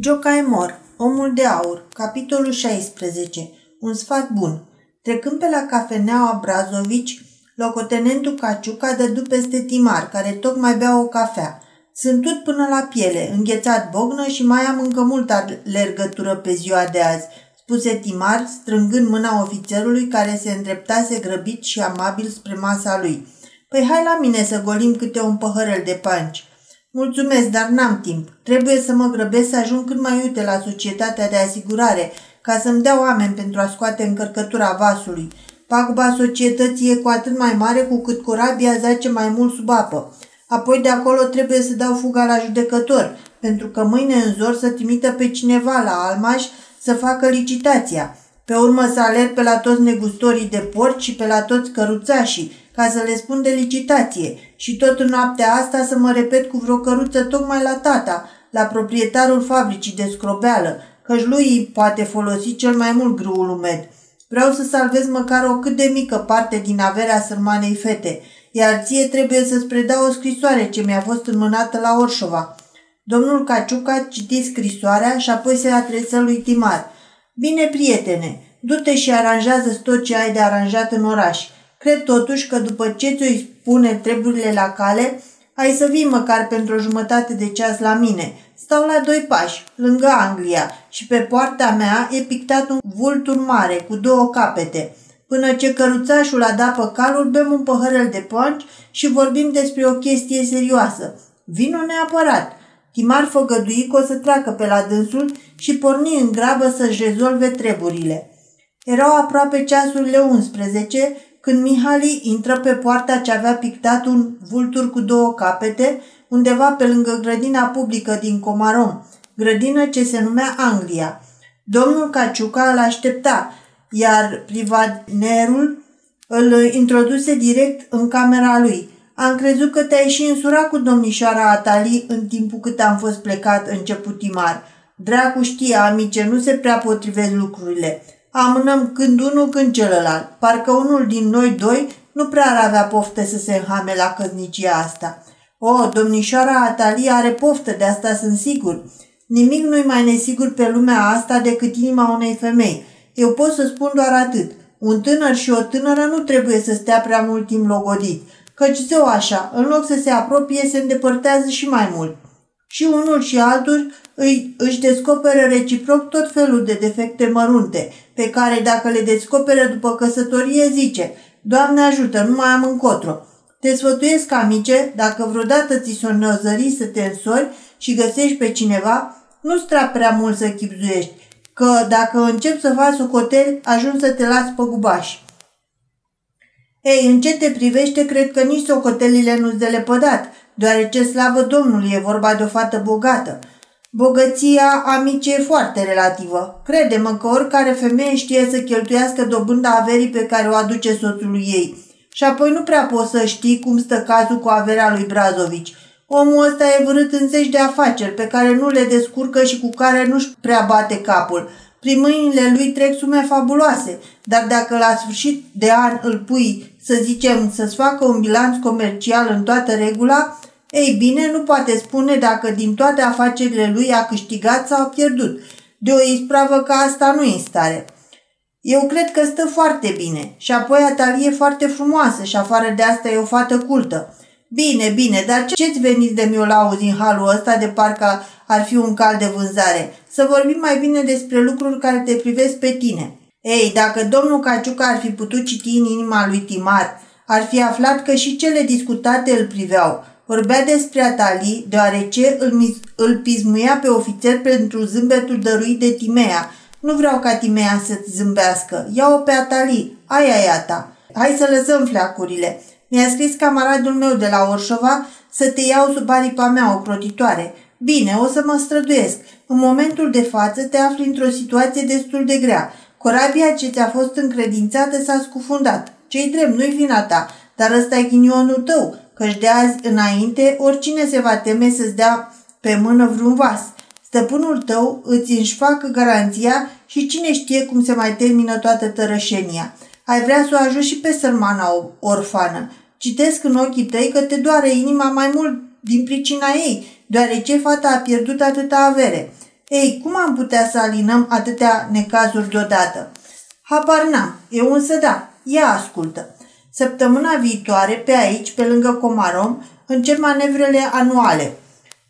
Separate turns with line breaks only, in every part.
Jocaimor, Omul de Aur, capitolul 16, un sfat bun. Trecând pe la cafeneaua Brazovici, locotenentul Caciuca dădu peste Timar, care tocmai bea o cafea. Sunt tot până la piele, înghețat bognă și mai am încă multă lergătură pe ziua de azi, spuse Timar, strângând mâna ofițerului care se îndreptase grăbit și amabil spre masa lui. Păi hai la mine să golim câte un păhărel de panci. Mulțumesc, dar n-am timp. Trebuie să mă grăbesc să ajung cât mai uite la societatea de asigurare, ca să-mi dea oameni pentru a scoate încărcătura vasului. Paguba societății e cu atât mai mare cu cât corabia zace mai mult sub apă. Apoi de acolo trebuie să dau fuga la judecător, pentru că mâine în zor să trimită pe cineva la Almaș să facă licitația. Pe urmă să alerg pe la toți negustorii de port și pe la toți căruțașii, ca să le spun de licitație și tot în noaptea asta să mă repet cu vreo căruță tocmai la tata, la proprietarul fabricii de scrobeală, căci lui îi poate folosi cel mai mult grâul umed. Vreau să salvez măcar o cât de mică parte din averea sărmanei fete, iar ție trebuie să-ți predau o scrisoare ce mi-a fost înmânată la Orșova. Domnul Caciuca citi scrisoarea și apoi se adresă lui Timar. Bine, prietene, du-te și aranjează tot ce ai de aranjat în oraș. Cred totuși că după ce ți-o spune treburile la cale, ai să vii măcar pentru o jumătate de ceas la mine. Stau la doi pași, lângă Anglia, și pe poarta mea e pictat un vultur mare cu două capete. Până ce căruțașul adapă calul, bem un păhărel de punch și vorbim despre o chestie serioasă. Vino neapărat. Timar făgădui că o să treacă pe la dânsul și porni în grabă să-și rezolve treburile. Erau aproape ceasurile 11 când Mihali intră pe poarta ce avea pictat un vultur cu două capete, undeva pe lângă grădina publică din Comarom, grădină ce se numea Anglia. Domnul Caciuca îl aștepta, iar privanerul îl introduse direct în camera lui. Am crezut că te-ai și însurat cu domnișoara Atali în timpul cât am fost plecat, început Timar. Dracu știe, amice, nu se prea potrivesc lucrurile. Amânăm când unul, când celălalt. Parcă unul din noi doi nu prea ar avea poftă să se înhame la căznicia asta. O, domnișoara Atalia are poftă, de asta sunt sigur. Nimic nu-i mai nesigur pe lumea asta decât inima unei femei. Eu pot să spun doar atât. Un tânăr și o tânără nu trebuie să stea prea mult timp logodit, căci zău așa, în loc să se apropie, se îndepărtează și mai mult. Și unul și altul îi, își descoperă reciproc tot felul de defecte mărunte, pe care dacă le descoperă după căsătorie zice, Doamne ajută, nu mai am încotro. Te sfătuiesc, amice, dacă vreodată ți s-o năzări să te însori și găsești pe cineva, nu stra prea mult să chipzuiești, că dacă încep să faci socotel, ajung să te las pe gubași. Ei, în ce te privește, cred că nici socotelile nu-ți de lepădat, deoarece slavă Domnului e vorba de o fată bogată – Bogăția amicii e foarte relativă. Crede-mă că oricare femeie știe să cheltuiască dobânda averii pe care o aduce soțului ei. Și apoi nu prea poți să știi cum stă cazul cu averea lui Brazovici. Omul ăsta e vărât în zeci de afaceri pe care nu le descurcă și cu care nu-și prea bate capul. Prin mâinile lui trec sume fabuloase, dar dacă la sfârșit de an îl pui, să zicem, să-ți facă un bilanț comercial în toată regula, ei bine, nu poate spune dacă din toate afacerile lui a câștigat sau a pierdut. De o ispravă ca asta nu e în stare. Eu cred că stă foarte bine și apoi Atalie e foarte frumoasă și afară de asta e o fată cultă. Bine, bine, dar ce-ți veniți de mi-o lauzi în halul ăsta de parcă ar fi un cal de vânzare? Să vorbim mai bine despre lucruri care te privesc pe tine. Ei, dacă domnul Caciuca ar fi putut citi în inima lui Timar, ar fi aflat că și cele discutate îl priveau – Vorbea despre Atali, deoarece îl, îl pismuia pe ofițer pentru zâmbetul dăruit de Timea. Nu vreau ca Timea să-ți zâmbească. Ia-o pe Atali, aia e ta. Hai să lăsăm fleacurile. Mi-a scris camaradul meu de la Orșova să te iau sub aripa mea, o crotitoare. Bine, o să mă străduiesc. În momentul de față te afli într-o situație destul de grea. Corabia ce ți-a fost încredințată s-a scufundat. Ce-i drept, nu-i vina ta, dar ăsta e ghinionul tău căci de azi înainte oricine se va teme să-ți dea pe mână vreun vas. Stăpânul tău îți înșfacă garanția și cine știe cum se mai termină toată tărășenia. Ai vrea să o ajut și pe sărmana orfană. Citesc în ochii tăi că te doare inima mai mult din pricina ei, deoarece fata a pierdut atâta avere. Ei, cum am putea să alinăm atâtea necazuri deodată? Habar n-am, eu însă da, ia ascultă. Săptămâna viitoare, pe aici, pe lângă Comarom, încep manevrele anuale.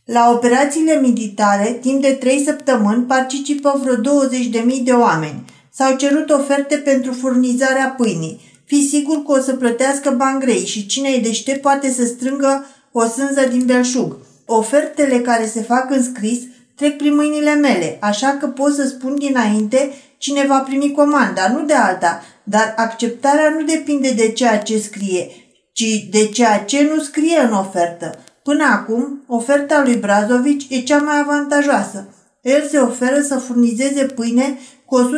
La operațiile militare, timp de trei săptămâni, participă vreo 20.000 de oameni. S-au cerut oferte pentru furnizarea pâinii. Fi sigur că o să plătească bani grei și cine e deștept poate să strângă o sânză din belșug. Ofertele care se fac în scris trec prin mâinile mele, așa că pot să spun dinainte cine va primi comanda, nu de alta, dar acceptarea nu depinde de ceea ce scrie, ci de ceea ce nu scrie în ofertă. Până acum, oferta lui Brazovici e cea mai avantajoasă. El se oferă să furnizeze pâine cu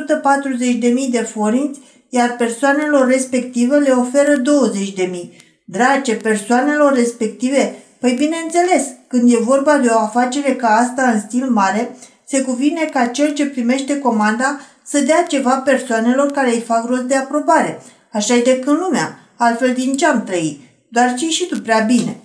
140.000 de forinți, iar persoanelor respective le oferă 20.000. Drage, persoanelor respective, păi bineînțeles, când e vorba de o afacere ca asta în stil mare, se cuvine ca cel ce primește comanda să dea ceva persoanelor care îi fac rost de aprobare. Așa e de când lumea, altfel din ce am trăit. Doar ce și tu prea bine.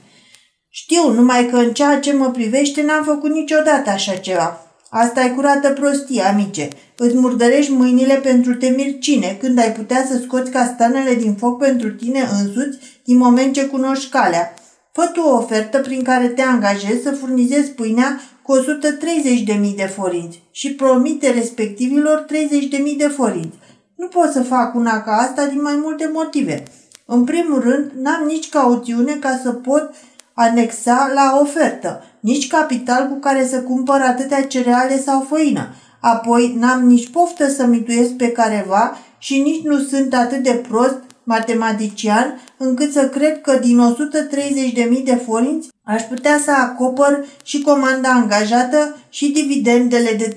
Știu, numai că în ceea ce mă privește n-am făcut niciodată așa ceva. Asta e curată prostie, amice. Îți murdărești mâinile pentru temir cine, când ai putea să scoți castanele din foc pentru tine însuți din moment ce cunoști calea. Fă tu o ofertă prin care te angajezi să furnizezi pâinea cu 130.000 de forinți și promite respectivilor 30.000 de forinți. Nu pot să fac una ca asta din mai multe motive. În primul rând, n-am nici cauțiune ca să pot anexa la ofertă, nici capital cu care să cumpăr atâtea cereale sau făină. Apoi n-am nici poftă să mituiesc pe careva și nici nu sunt atât de prost matematician încât să cred că din 130.000 de forinți aș putea să acopăr și comanda angajată și dividendele de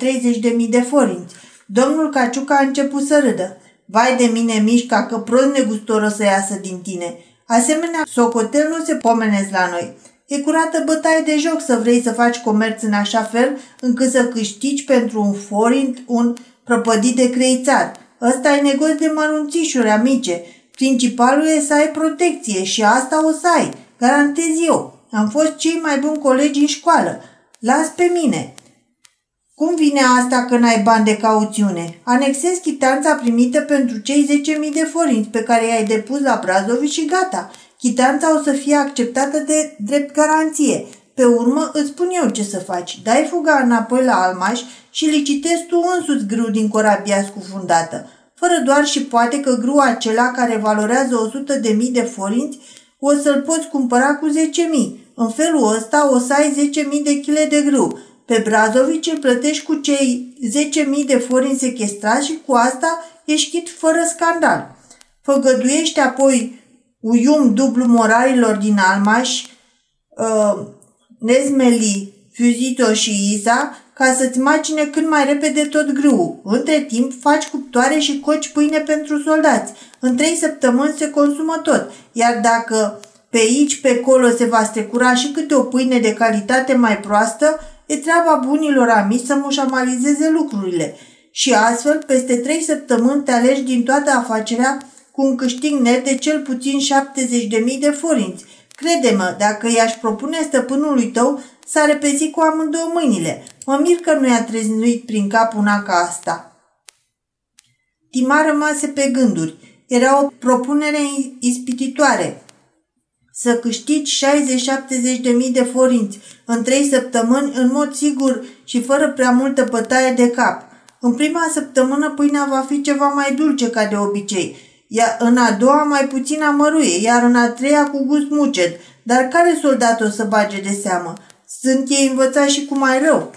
30.000 de forinți. Domnul Caciuca a început să râdă. Vai de mine, Mișca, că prost negustor o să iasă din tine. Asemenea, socotel nu se pomenesc la noi. E curată bătaie de joc să vrei să faci comerț în așa fel încât să câștigi pentru un forint un prăpădit de creițar. Ăsta e negoț de mărunțișuri, amice. Principalul e să ai protecție și asta o să ai. Garantez eu. Am fost cei mai buni colegi în școală. Las pe mine. Cum vine asta că n-ai bani de cauțiune? Anexezi chitanța primită pentru cei 10.000 de forinți pe care i-ai depus la Brazovi și gata. Chitanța o să fie acceptată de drept garanție. Pe urmă îți spun eu ce să faci. Dai fuga înapoi la Almaș și licitezi tu însuți grâu din corabia scufundată. Fără doar și poate că grâu acela care valorează 100 de mii de forinți o să-l poți cumpăra cu 10.000. În felul ăsta o să ai 10.000 de kg de grâu pe Brazovici îl plătești cu cei 10.000 de forini sequestrați și cu asta ești chit fără scandal. Făgăduiește apoi uium dublu moralilor din Almaș, uh, Nezmeli, Fuzito și Iza ca să-ți macine cât mai repede tot grâul. Între timp, faci cuptoare și coci pâine pentru soldați. În trei săptămâni se consumă tot, iar dacă pe aici, pe acolo se va strecura și câte o pâine de calitate mai proastă, E treaba bunilor amici să mușamalizeze lucrurile și astfel, peste trei săptămâni te alegi din toată afacerea cu un câștig net de cel puțin 70.000 de forinți. Crede-mă, dacă i-aș propune stăpânului tău, s-a repezit cu amândouă mâinile. Mă mir că nu i-a treznuit prin cap una ca asta. Tima rămase pe gânduri. Era o propunere ispititoare să câștigi 60-70 de mii de forinți în trei săptămâni în mod sigur și fără prea multă bătaie de cap. În prima săptămână pâinea va fi ceva mai dulce ca de obicei, iar în a doua mai puțin amăruie, iar în a treia cu gust mucet. Dar care soldat o să bage de seamă? Sunt ei învățați și cu mai rău.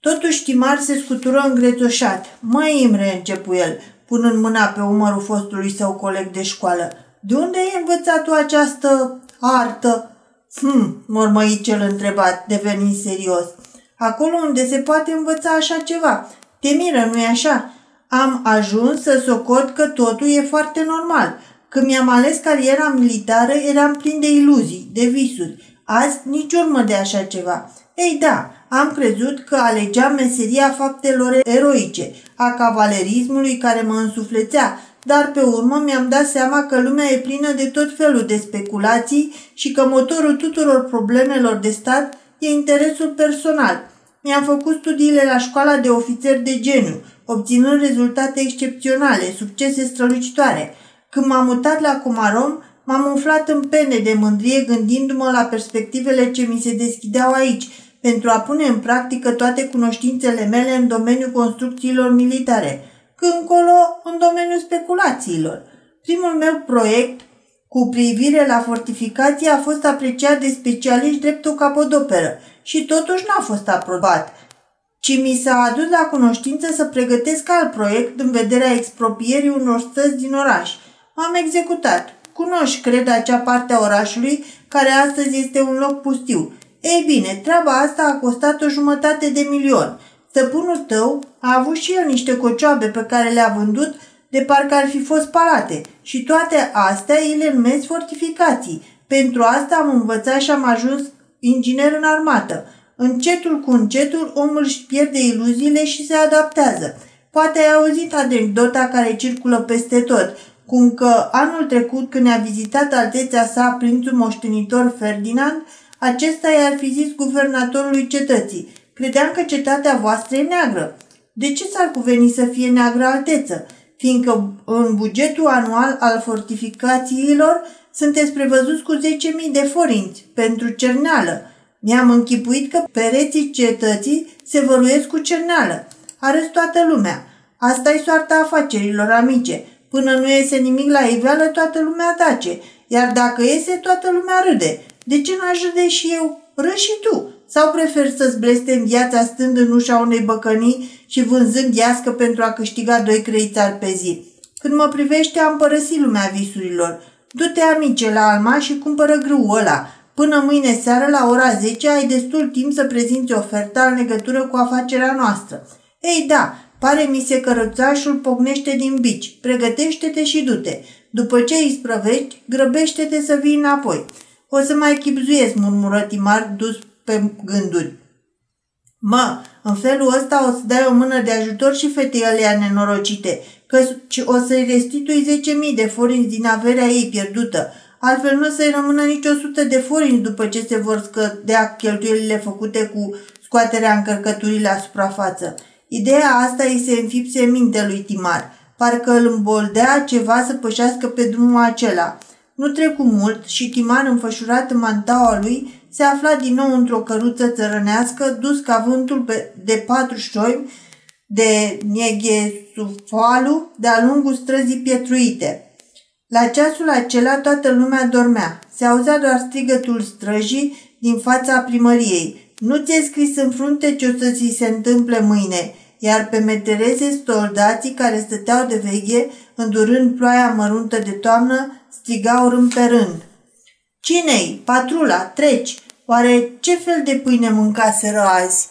Totuși Timar se scutură îngrețoșat. Măi, Imre, începu el, punând mâna pe umărul fostului său coleg de școală. De unde ai învățat tu această artă? Hm, mormăi cel întrebat, devenind serios. Acolo unde se poate învăța așa ceva. Te miră, nu-i așa? Am ajuns să socot că totul e foarte normal. Când mi-am ales cariera militară, eram plin de iluzii, de visuri. Azi, nici urmă de așa ceva. Ei da, am crezut că alegeam meseria faptelor eroice, a cavalerismului care mă însuflețea, dar pe urmă mi-am dat seama că lumea e plină de tot felul de speculații și că motorul tuturor problemelor de stat e interesul personal. Mi-am făcut studiile la școala de ofițer de geniu, obținând rezultate excepționale, succese strălucitoare. Când m-am mutat la Comarom, m-am umflat în pene de mândrie gândindu-mă la perspectivele ce mi se deschideau aici, pentru a pune în practică toate cunoștințele mele în domeniul construcțiilor militare, când încolo în domeniul speculațiilor. Primul meu proiect cu privire la fortificație a fost apreciat de specialiști drept o capodoperă și totuși n-a fost aprobat, ci mi s-a adus la cunoștință să pregătesc alt proiect în vederea expropierii unor stăzi din oraș. M-am executat. Cunoști, cred, acea parte a orașului care astăzi este un loc pustiu. Ei bine, treaba asta a costat o jumătate de milion. Stăpânul tău a avut și el niște cocioabe pe care le-a vândut de parcă ar fi fost palate și toate astea ei le numesc fortificații. Pentru asta am învățat și am ajuns inginer în armată. Încetul cu încetul omul își pierde iluziile și se adaptează. Poate ai auzit anecdota care circulă peste tot, cum că anul trecut când ne-a vizitat altețea sa prințul moștenitor Ferdinand, acesta i-ar fi zis guvernatorului cetății, credeam că cetatea voastră e neagră. De ce s-ar cuveni să fie neagră alteță? Fiindcă în bugetul anual al fortificațiilor sunteți prevăzuți cu 10.000 de forinți pentru cerneală. Mi-am închipuit că pereții cetății se văruiesc cu cerneală. Arăs toată lumea. asta e soarta afacerilor amice. Până nu iese nimic la iveală, toată lumea tace. Iar dacă iese, toată lumea râde. De ce n-aș râde și eu? Râ și tu. Sau prefer să-ți blestem viața stând în ușa unei băcănii și vânzând iască pentru a câștiga doi creițari pe zi? Când mă privește, am părăsit lumea visurilor. Du-te, amice, la Alma și cumpără grâul ăla. Până mâine seară, la ora 10, ai destul timp să prezinți oferta în legătură cu afacerea noastră. Ei da, pare mi se că rățașul pocnește din bici. Pregătește-te și du-te. După ce îi sprăvești, grăbește-te să vii înapoi. O să mai chipzuiesc, murmură Timar, dus pe gânduri. Mă, în felul ăsta o să dai o mână de ajutor și fetei alea nenorocite, că o să-i restitui 10.000 de forinți din averea ei pierdută. Altfel nu o să-i rămână nici 100 de forinți după ce se vor scădea cheltuielile făcute cu scoaterea încărcăturii la suprafață. Ideea asta îi se înfipse minte lui Timar. Parcă îl îmboldea ceva să pășească pe drumul acela. Nu trecu mult și Timar, înfășurat în mantaua lui, se afla din nou într-o căruță țărănească, dus ca vântul de patru șoimi de Neghesufalu de-a lungul străzii pietruite. La ceasul acela toată lumea dormea. Se auzea doar strigătul străjii din fața primăriei. Nu ți-e scris în frunte ce o să ți se întâmple mâine, iar pe metereze soldații care stăteau de veche, îndurând ploaia măruntă de toamnă, strigau rând pe rând. Cine-i? Patrula, treci! Oare ce fel de pâine mâncaseră azi?